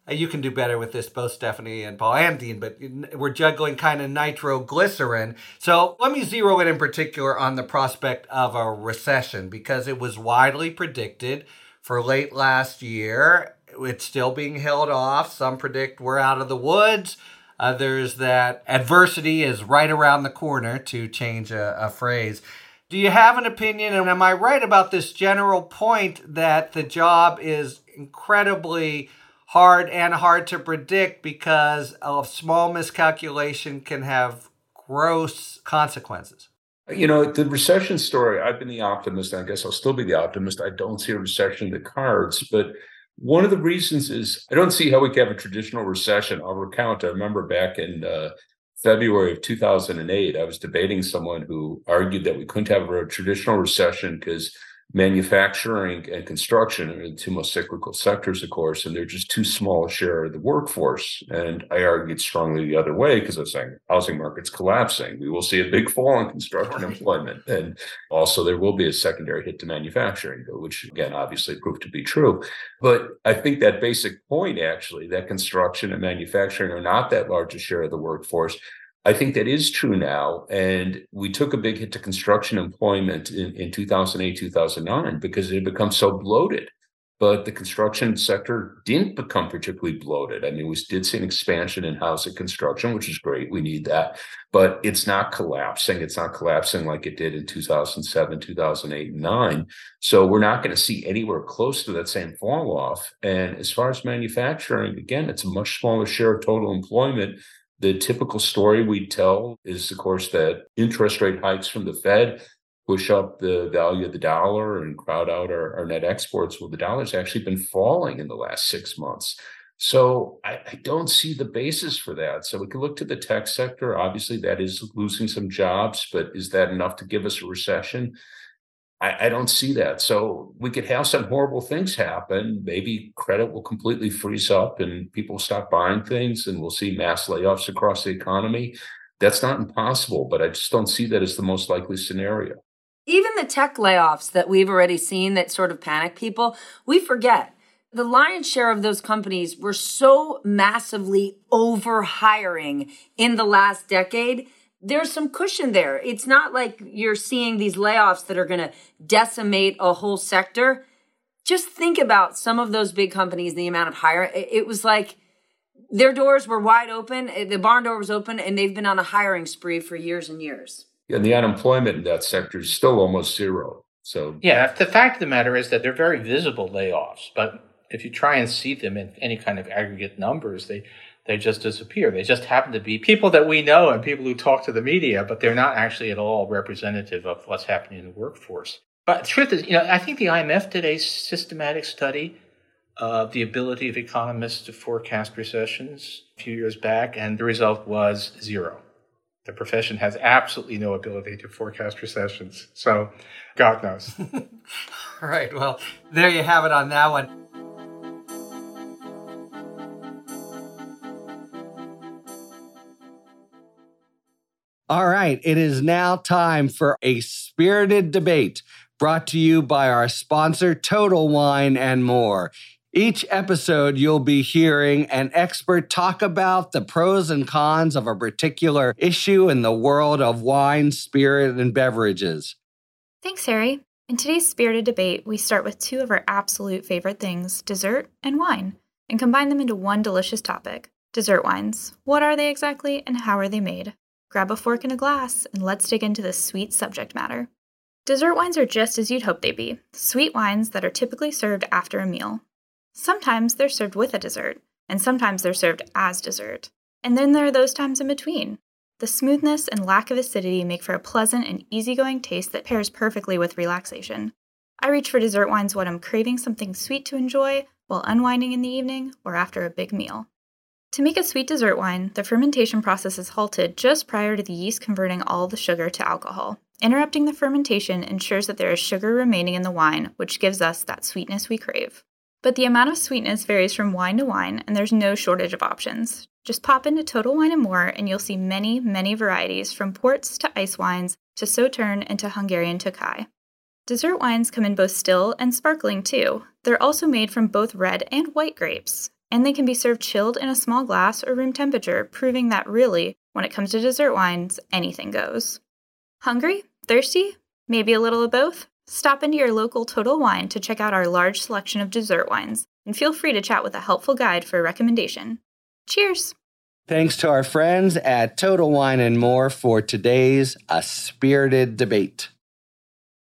Uh, you can do better with this, both Stephanie and Paul and Dean, but we're juggling kind of nitroglycerin. So let me zero in in particular on the prospect of a recession because it was widely predicted for late last year. It's still being held off. Some predict we're out of the woods. Others that adversity is right around the corner, to change a, a phrase. Do you have an opinion? And am I right about this general point that the job is incredibly hard and hard to predict because a small miscalculation can have gross consequences. You know, the recession story, I've been the optimist. I guess I'll still be the optimist. I don't see a recession in the cards. But one of the reasons is I don't see how we can have a traditional recession. I'll recount, I remember back in uh, February of 2008, I was debating someone who argued that we couldn't have a traditional recession because manufacturing and construction are the two most cyclical sectors, of course, and they're just too small a share of the workforce. And I argued strongly the other way because I was saying housing market's collapsing. We will see a big fall in construction employment. And also there will be a secondary hit to manufacturing, which again obviously proved to be true. But I think that basic point actually, that construction and manufacturing are not that large a share of the workforce. I think that is true now. And we took a big hit to construction employment in, in 2008, 2009 because it had become so bloated. But the construction sector didn't become particularly bloated. I mean, we did see an expansion in housing construction, which is great. We need that. But it's not collapsing. It's not collapsing like it did in 2007, 2008, and 9. So we're not going to see anywhere close to that same fall off. And as far as manufacturing, again, it's a much smaller share of total employment the typical story we tell is, of course, that interest rate hikes from the Fed push up the value of the dollar and crowd out our, our net exports. Well, the dollar's actually been falling in the last six months. So I, I, don't see the basis for that. So we can look to the tech sector. Obviously, that is losing some jobs, but is that enough to give us a recession? I, I, don't see that. So we could have some horrible things happen. Maybe credit will completely freeze up and people stop buying things and we'll see mass layoffs across the economy. That's not impossible, but I just don't see that as the most likely scenario. Even the tech layoffs that we've already seen that sort of panic people, we forget the lion's share of those companies were so massively over hiring in the last decade there's some cushion there. It's not like you're seeing these layoffs that are going to decimate a whole sector. Just think about some of those big companies, the amount of hire. It was like their doors were wide open, eh, the barn door was open, and they've been on a hiring spree for years and years. And the unemployment in that sector is still almost zero. So yeah, the fact of the matter is that they're very visible layoffs, but if you try and see them in any kind of aggregate numbers, they they just disappear. They just happen to be people that we know and people who talk to the media, but they're not actually at all representative of what's happening in the workforce. But the truth is, you know, I think the IMF did a systematic study of the ability of economists to forecast recessions a few years back, and the result was zero. The profession has absolutely no ability to forecast recessions. So, God knows. *laughs* All right. Well, there you have it on that one. All right, it is now time for a spirited debate brought to you by our sponsor, Total Wine and More. Each episode, you'll be hearing an expert talk about the pros and cons of a particular issue in the world of wine, spirit, and beverages. Thanks, Harry. In today's spirited debate, we start with two of our absolute favorite things dessert and wine, and combine them into one delicious topic dessert wines. What are they exactly, and how are they made? Grab a fork and a glass, and let's dig into this sweet subject matter. Dessert wines are just as you'd hope they'd be sweet wines that are typically served after a meal. Sometimes they're served with a dessert, and sometimes they're served as dessert. And then there are those times in between. The smoothness and lack of acidity make for a pleasant and easygoing taste that pairs perfectly with relaxation. I reach for dessert wines when I'm craving something sweet to enjoy while unwinding in the evening or after a big meal. To make a sweet dessert wine, the fermentation process is halted just prior to the yeast converting all the sugar to alcohol. Interrupting the fermentation ensures that there is sugar remaining in the wine, which gives us that sweetness we crave. But the amount of sweetness varies from wine to wine, and there's no shortage of options. Just pop into Total Wine and More, and you'll see many, many varieties from ports to ice wines to Sauterne and to Hungarian Tokai. Dessert wines come in both still and sparkling too. They're also made from both red and white grapes and they can be served chilled in a small glass or room temperature, proving that really, when it comes to dessert wines, anything goes. Hungry? Thirsty? Maybe a little of both? Stop into your local Total Wine to check out our large selection of dessert wines, and feel free to chat with a helpful guide for a recommendation. Cheers! Thanks to our friends at Total Wine and More for today's A Spirited Debate.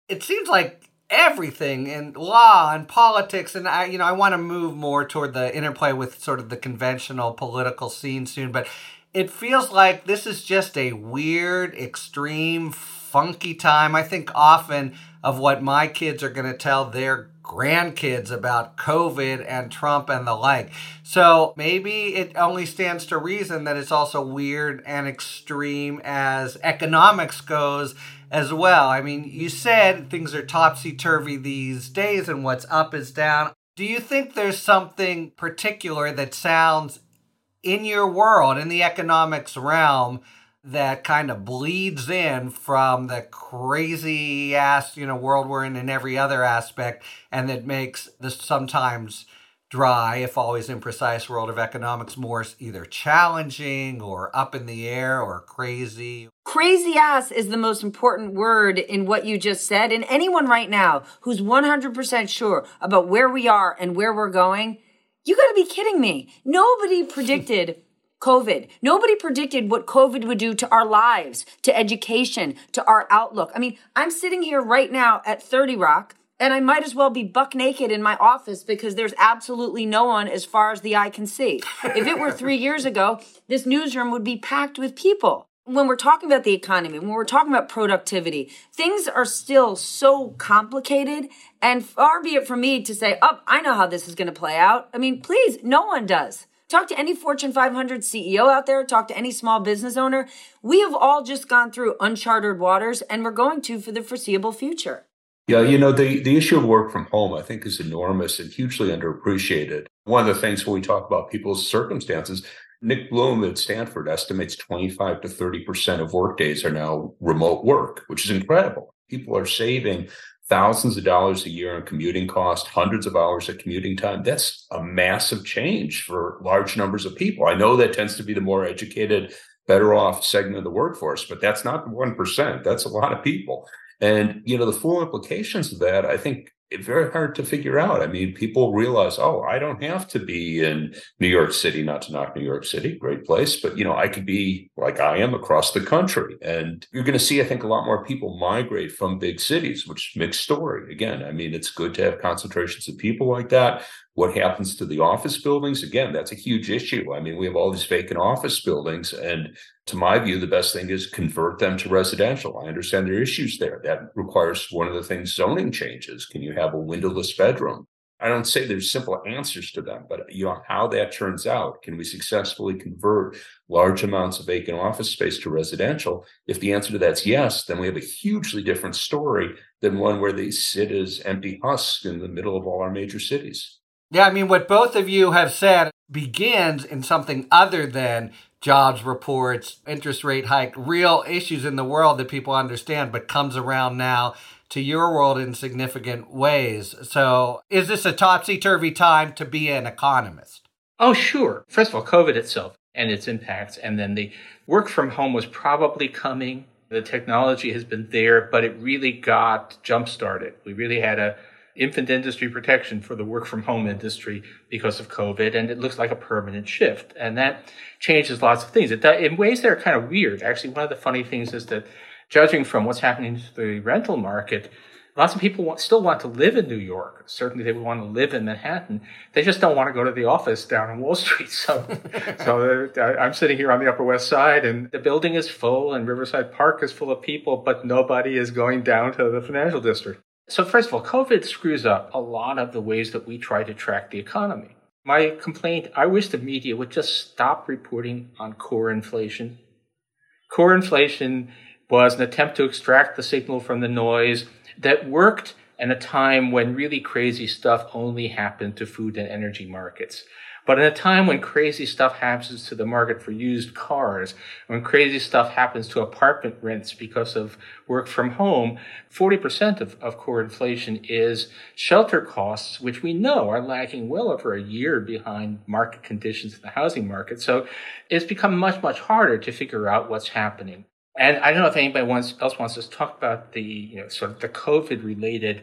It seems like everything in law and politics and I you know I want to move more toward the interplay with sort of the conventional political scene soon but it feels like this is just a weird extreme funky time I think often of what my kids are going to tell their grandkids about COVID and Trump and the like. So maybe it only stands to reason that it's also weird and extreme as economics goes as well. I mean, you said things are topsy turvy these days and what's up is down. Do you think there's something particular that sounds in your world, in the economics realm, that kind of bleeds in from the crazy ass, you know, world we're in in every other aspect and that makes the sometimes dry, if always imprecise, world of economics more either challenging or up in the air or crazy. Crazy ass is the most important word in what you just said. And anyone right now who's 100% sure about where we are and where we're going, you gotta be kidding me. Nobody *laughs* predicted COVID. Nobody predicted what COVID would do to our lives, to education, to our outlook. I mean, I'm sitting here right now at 30 Rock and I might as well be buck naked in my office because there's absolutely no one as far as the eye can see. if it were three years ago, this newsroom would be packed with people. When we're talking about the economy, when we're talking about productivity, things are still so complicated. And far be it from me to say, oh, I know how this is going to play out. I mean, please, no one does. Talk to any Fortune 500 CEO out there, talk to any small business owner. We have all just gone through uncharted waters and we're going to for the foreseeable future. Yeah, you know, the, the issue of work from home, I think, is enormous and hugely underappreciated. One of the things when we talk about people's circumstances, Nick Bloom at Stanford estimates 25 to 30% of workdays are now remote work, which is incredible. People are saving thousands of dollars a year on commuting cost, hundreds of hours of commuting time. That's a massive change for large numbers of people. I know that tends to be the more educated, better off segment of the workforce, but that's not 1%. That's a lot of people. And, you know, the full implications of that, I think it's very hard to figure out. I mean, people realize, oh, I don't have to be in New York City, not to knock New York City, great place, but you know, I could be like I am across the country. And you're going to see, I think, a lot more people migrate from big cities, which mixed story. Again, I mean, it's good to have concentrations of people like that. What happens to the office buildings? Again, that's a huge issue. I mean, we have all these vacant office buildings, and to my view, the best thing is convert them to residential. I understand there are issues there. That requires one of the things zoning changes. Can you have a windowless bedroom? I don't say there's simple answers to them, but you know how that turns out. Can we successfully convert large amounts of vacant office space to residential? If the answer to that's yes, then we have a hugely different story than one where they sit as empty husks in the middle of all our major cities. Yeah, I mean, what both of you have said begins in something other than jobs reports, interest rate hike, real issues in the world that people understand, but comes around now to your world in significant ways. So, is this a topsy turvy time to be an economist? Oh, sure. First of all, COVID itself and its impacts, and then the work from home was probably coming. The technology has been there, but it really got jump started. We really had a infant industry protection for the work from home industry because of COVID, and it looks like a permanent shift. And that changes lots of things. It, in ways that are kind of weird. Actually, one of the funny things is that judging from what's happening to the rental market, lots of people want, still want to live in New York. Certainly, they would want to live in Manhattan. They just don't want to go to the office down on Wall *laughs* Street. So, *laughs* so uh, I'm sitting here on the Upper West Side, and the building is full, and Riverside Park is full of people, but nobody is going down to the financial district. So, first of all, COVID screws up a lot of the ways that we try to track the economy. My complaint I wish the media would just stop reporting on core inflation. Core inflation was an attempt to extract the signal from the noise that worked in a time when really crazy stuff only happened to food and energy markets. But in a time when crazy stuff happens to the market for used cars, when crazy stuff happens to apartment rents because of work from home, 40% of, of core inflation is shelter costs, which we know are lagging well over a year behind market conditions in the housing market. So it's become much, much harder to figure out what's happening. And I don't know if anybody wants, else wants to talk about the, you know, sort of the COVID related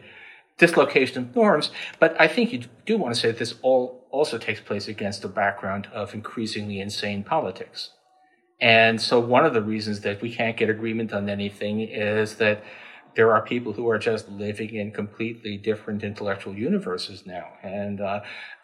dislocation of norms. But I think you do want to say that this all also takes place against the background of increasingly insane politics. And so one of the reasons that we can't get agreement on anything is that there are people who are just living in completely different intellectual universes now. And uh,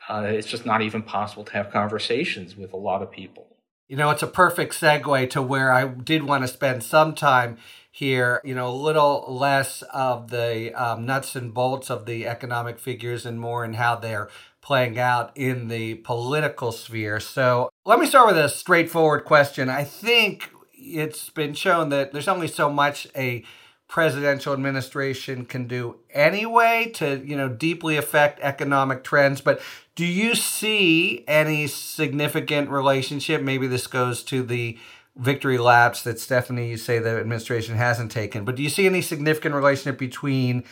uh, it's just not even possible to have conversations with a lot of people. You know, it's a perfect segue to where I did want to spend some time here, you know, a little less of the um, nuts and bolts of the economic figures and more in how they're playing out in the political sphere. So let me start with a straightforward question. I think it's been shown that there's only so much a presidential administration can do anyway to you know deeply affect economic trends but do you see any significant relationship maybe this goes to the victory laps that Stephanie, you say the administration hasn't taken. But do you see any significant relationship between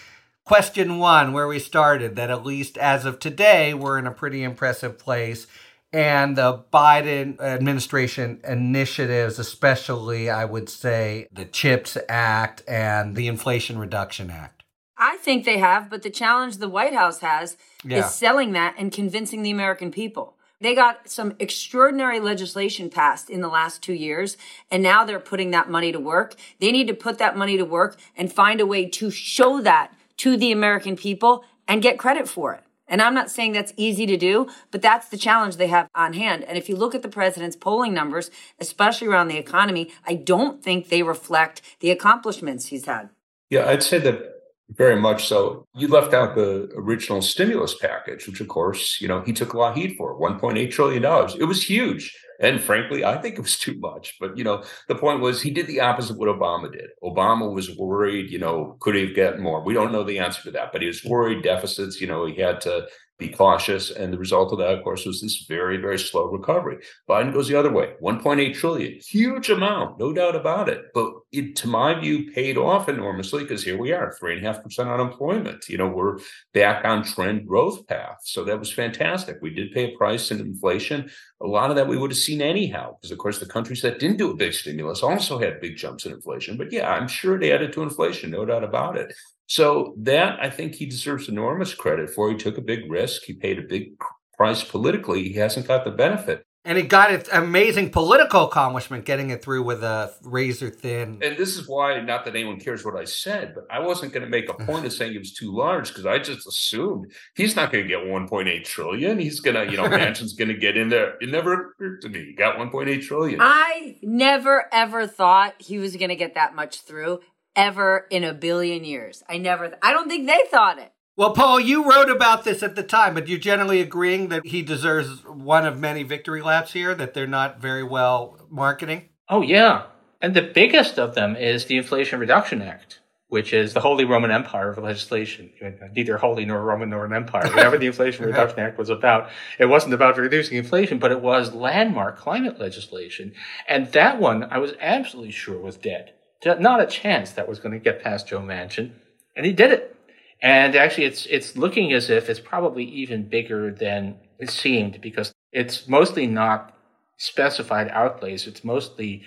question one, where we started, that at least as of today, we're in a pretty impressive place, and the Biden administration initiatives, especially, I would say, the CHIPS Act and the Inflation Reduction Act? I think they have, but the challenge the White House has yeah. is selling that and convincing the American people. They got some extraordinary legislation passed in the last two years, and now they're putting that money to work. They need to put that money to work and find a way to show that to the American people and get credit for it. And I'm not saying that's easy to do, but that's the challenge they have on hand. And if you look at the president's polling numbers, especially around the economy, I don't think they reflect the accomplishments he's had. Yeah, I'd say that Very much so. You left out the original stimulus package, which, of course, you know, he took a lot of heat for $1.8 trillion. It was huge. And frankly, I think it was too much. But, you know, the point was he did the opposite of what Obama did. Obama was worried, you know, could he have gotten more? We don't know the answer to that, but he was worried deficits. You know, he had to be cautious. And the result of that, of course, was this very, very slow recovery. Biden goes the other way 1.8 trillion, huge amount, no doubt about it. But it, to my view, paid off enormously because here we are, three and a half percent unemployment. You know, we're back on trend growth path. So that was fantastic. We did pay a price in inflation. A lot of that we would have seen anyhow, because of course the countries that didn't do a big stimulus also had big jumps in inflation. But yeah, I'm sure it added to inflation, no doubt about it. So that I think he deserves enormous credit for. He took a big risk. He paid a big price politically. He hasn't got the benefit. And he got an amazing political accomplishment getting it through with a razor thin. And this is why, not that anyone cares what I said, but I wasn't going to make a point of *laughs* saying it was too large because I just assumed he's not going to get 1.8 trillion. He's going to, you know, *laughs* Manchin's going to get in there. It never occurred to me. He got 1.8 trillion. I never ever thought he was going to get that much through ever in a billion years. I never, I don't think they thought it. Well, Paul, you wrote about this at the time, but you're generally agreeing that he deserves one of many victory laps here, that they're not very well marketing? Oh, yeah. And the biggest of them is the Inflation Reduction Act, which is the Holy Roman Empire of legislation. Neither holy nor Roman nor an empire. Whatever the Inflation *laughs* Reduction Act was about, it wasn't about reducing inflation, but it was landmark climate legislation. And that one, I was absolutely sure was dead not a chance that was going to get past Joe Manchin, and he did it. And actually, it's it's looking as if it's probably even bigger than it seemed because it's mostly not specified outlays. It's mostly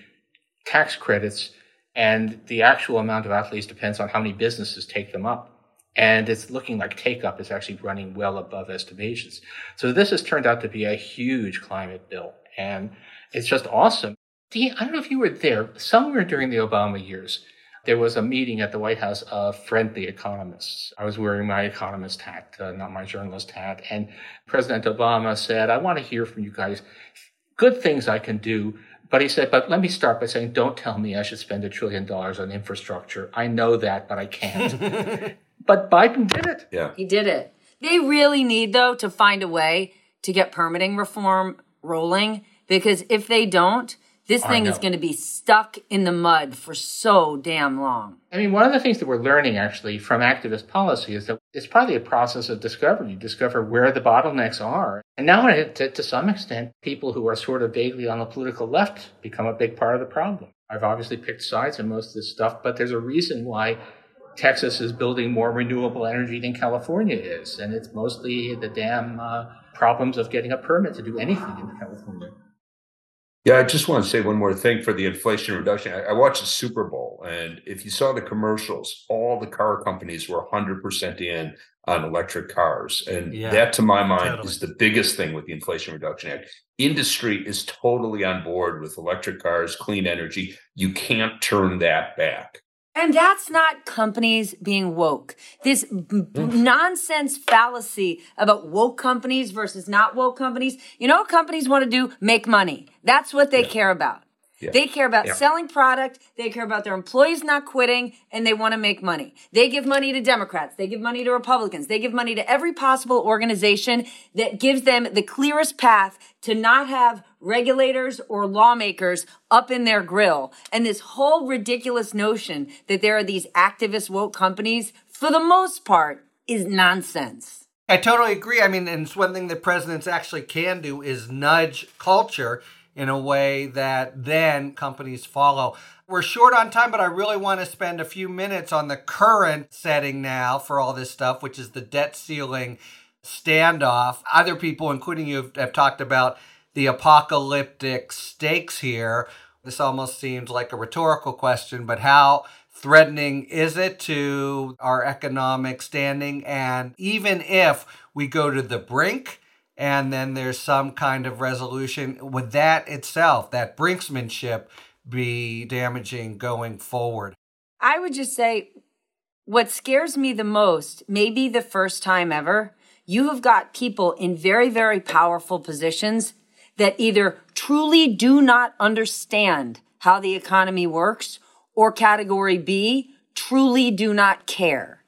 tax credits, and the actual amount of outlays depends on how many businesses take them up. And it's looking like take up is actually running well above estimations. So this has turned out to be a huge climate bill, and it's just awesome. I don't know if you were there, somewhere during the Obama years, there was a meeting at the White House of friendly economists. I was wearing my economist hat, uh, not my journalist hat. And President Obama said, I want to hear from you guys good things I can do. But he said, but let me start by saying, don't tell me I should spend a trillion dollars on infrastructure. I know that, but I can't. *laughs* but Biden did it. Yeah. He did it. They really need, though, to find a way to get permitting reform rolling because if they don't, this thing is going to be stuck in the mud for so damn long. I mean, one of the things that we're learning actually from activist policy is that it's probably a process of discovery. You discover where the bottlenecks are. And now, to, to some extent, people who are sort of vaguely on the political left become a big part of the problem. I've obviously picked sides in most of this stuff, but there's a reason why Texas is building more renewable energy than California is. And it's mostly the damn uh, problems of getting a permit to do anything in California. Yeah, I just want to say one more thing for the Inflation Reduction. I, I, watched the Super Bowl, and if you saw the commercials, all the car companies were 100% in on electric cars. And yeah, that, to my mind, totally. is the biggest thing with the Inflation Reduction Act. Industry is totally on board with electric cars, clean energy. You can't turn that back. And that's not companies being woke. This b- hmm. nonsense fallacy about woke companies versus not woke companies. You know what companies want to do? Make money. That's what they yeah. care about. Yeah. They care about yeah. selling product. They care about their employees not quitting and they want to make money. They give money to Democrats. They give money to Republicans. They give money to every possible organization that gives them the clearest path to not have regulators or lawmakers up in their grill. And this whole ridiculous notion that there are these activist woke companies, for the most part, is nonsense. I totally agree. I mean, and it's one thing that presidents actually can do is nudge culture in a way that then companies follow. We're short on time, but I really want to spend a few minutes on the current setting now for all this stuff, which is the debt ceiling standoff. Other people, including you, have talked about the apocalyptic stakes here. This almost seems like a rhetorical question, but how threatening is it to our economic standing? And even if we go to the brink, and then there's some kind of resolution, would that itself, that brinksmanship, be damaging going forward? I would just say what scares me the most, maybe the first time ever, you have got people in very, very powerful positions that either truly do not understand how the economy works or category B, truly do not care.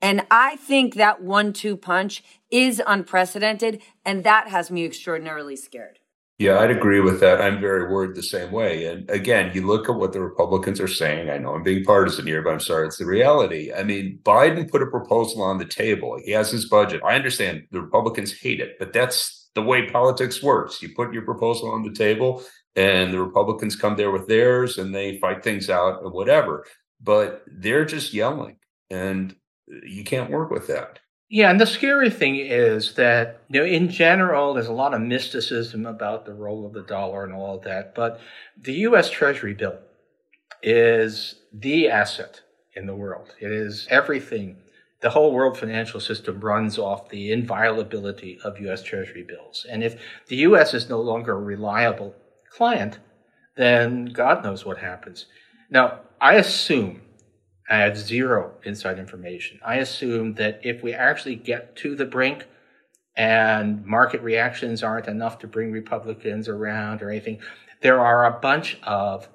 And I think that one two punch is unprecedented, and that has me extraordinarily scared. Yeah, I'd agree with that. I'm very worried the same way. And again, you look at what the Republicans are saying. I know I'm being partisan here, but I'm sorry, it's the reality. I mean, Biden put a proposal on the table. He has his budget. I understand the Republicans hate it, but that's the way politics works. You put your proposal on the table, and the Republicans come there with theirs, and they fight things out and whatever. But they're just yelling, and you can't work with that. Yeah, and the scary thing is that, you know, in general, there's a lot of mysticism about the role of the dollar and all of that, but the US Treasury bill is the asset in the world. It is everything. The whole world financial system runs off the inviolability of US Treasury bills. And if the US is no longer a reliable client, then God knows what happens. Now, I assume I have zero inside information. I assume that if we actually get to the brink and market reactions aren't enough to bring Republicans around or anything, there are a bunch of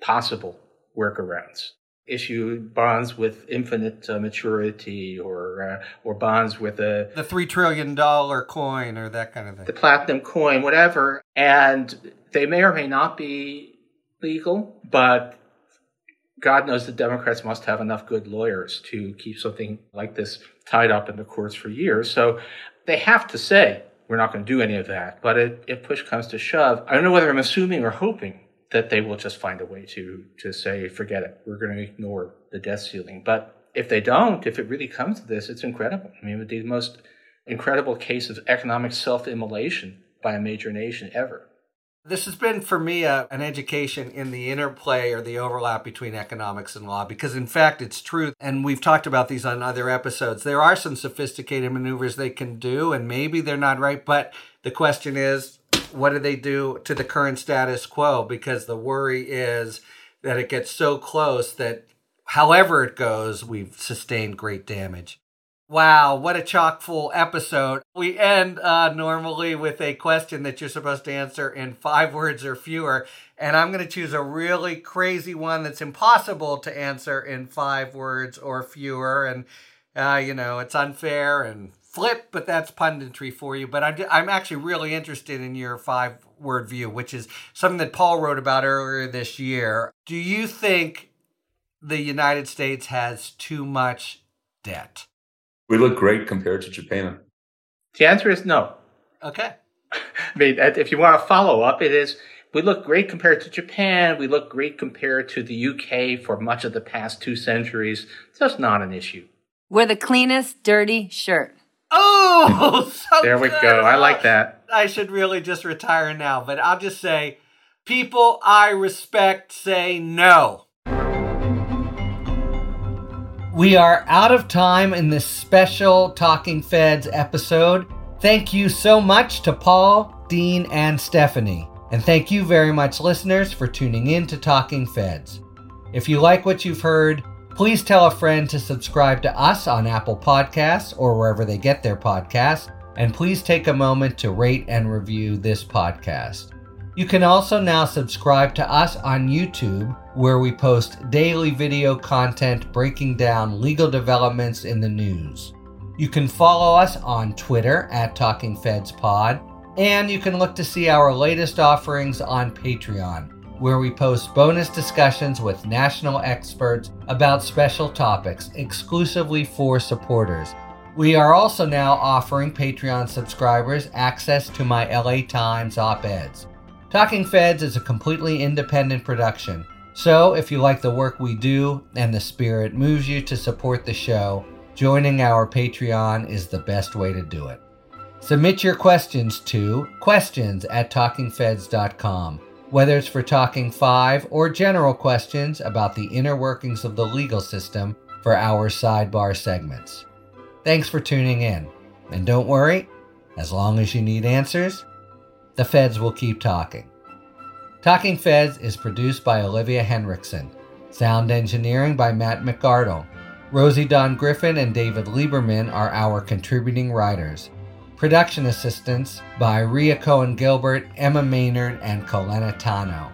possible workarounds. Issue bonds with infinite uh, maturity, or uh, or bonds with a the three trillion dollar coin, or that kind of thing. The platinum coin, whatever, and they may or may not be legal, but God knows the Democrats must have enough good lawyers to keep something like this tied up in the courts for years. So they have to say, we're not going to do any of that. But it, if push comes to shove, I don't know whether I'm assuming or hoping that they will just find a way to, to say, forget it. We're going to ignore the debt ceiling. But if they don't, if it really comes to this, it's incredible. I mean, the most incredible case of economic self immolation by a major nation ever. This has been for me a, an education in the interplay or the overlap between economics and law because, in fact, it's true. And we've talked about these on other episodes. There are some sophisticated maneuvers they can do, and maybe they're not right. But the question is, what do they do to the current status quo? Because the worry is that it gets so close that however it goes, we've sustained great damage. Wow, what a chock full episode. We end uh, normally with a question that you're supposed to answer in five words or fewer. And I'm going to choose a really crazy one that's impossible to answer in five words or fewer. And, uh, you know, it's unfair and flip, but that's punditry for you. But I'm, I'm actually really interested in your five word view, which is something that Paul wrote about earlier this year. Do you think the United States has too much debt? We look great compared to Japan. The answer is no. Okay. *laughs* I mean, if you want to follow up, it is we look great compared to Japan. We look great compared to the UK for much of the past two centuries. It's just not an issue. We're the cleanest dirty shirt. Oh, *laughs* so there we good. go. I like that. I should really just retire now, but I'll just say people I respect say no. We are out of time in this special Talking Feds episode. Thank you so much to Paul, Dean, and Stephanie. And thank you very much, listeners, for tuning in to Talking Feds. If you like what you've heard, please tell a friend to subscribe to us on Apple Podcasts or wherever they get their podcasts. And please take a moment to rate and review this podcast. You can also now subscribe to us on YouTube, where we post daily video content breaking down legal developments in the news. You can follow us on Twitter at Talking Feds Pod, and you can look to see our latest offerings on Patreon, where we post bonus discussions with national experts about special topics exclusively for supporters. We are also now offering Patreon subscribers access to my LA Times op eds. Talking Feds is a completely independent production, so if you like the work we do and the spirit moves you to support the show, joining our Patreon is the best way to do it. Submit your questions to questions at talkingfeds.com, whether it's for Talking 5 or general questions about the inner workings of the legal system for our sidebar segments. Thanks for tuning in. And don't worry, as long as you need answers, the Feds will keep talking. Talking Feds is produced by Olivia Henriksen. Sound engineering by Matt McArdle. Rosie Don Griffin and David Lieberman are our contributing writers. Production assistance by Ria Cohen Gilbert, Emma Maynard, and Colena Tano.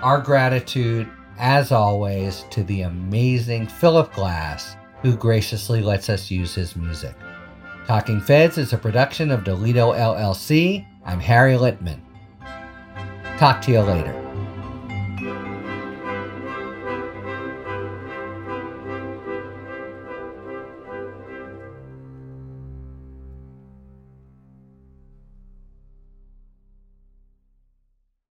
Our gratitude, as always, to the amazing Philip Glass who graciously lets us use his music. Talking Feds is a production of Delito LLC. I'm Harry Litman. Talk to you later.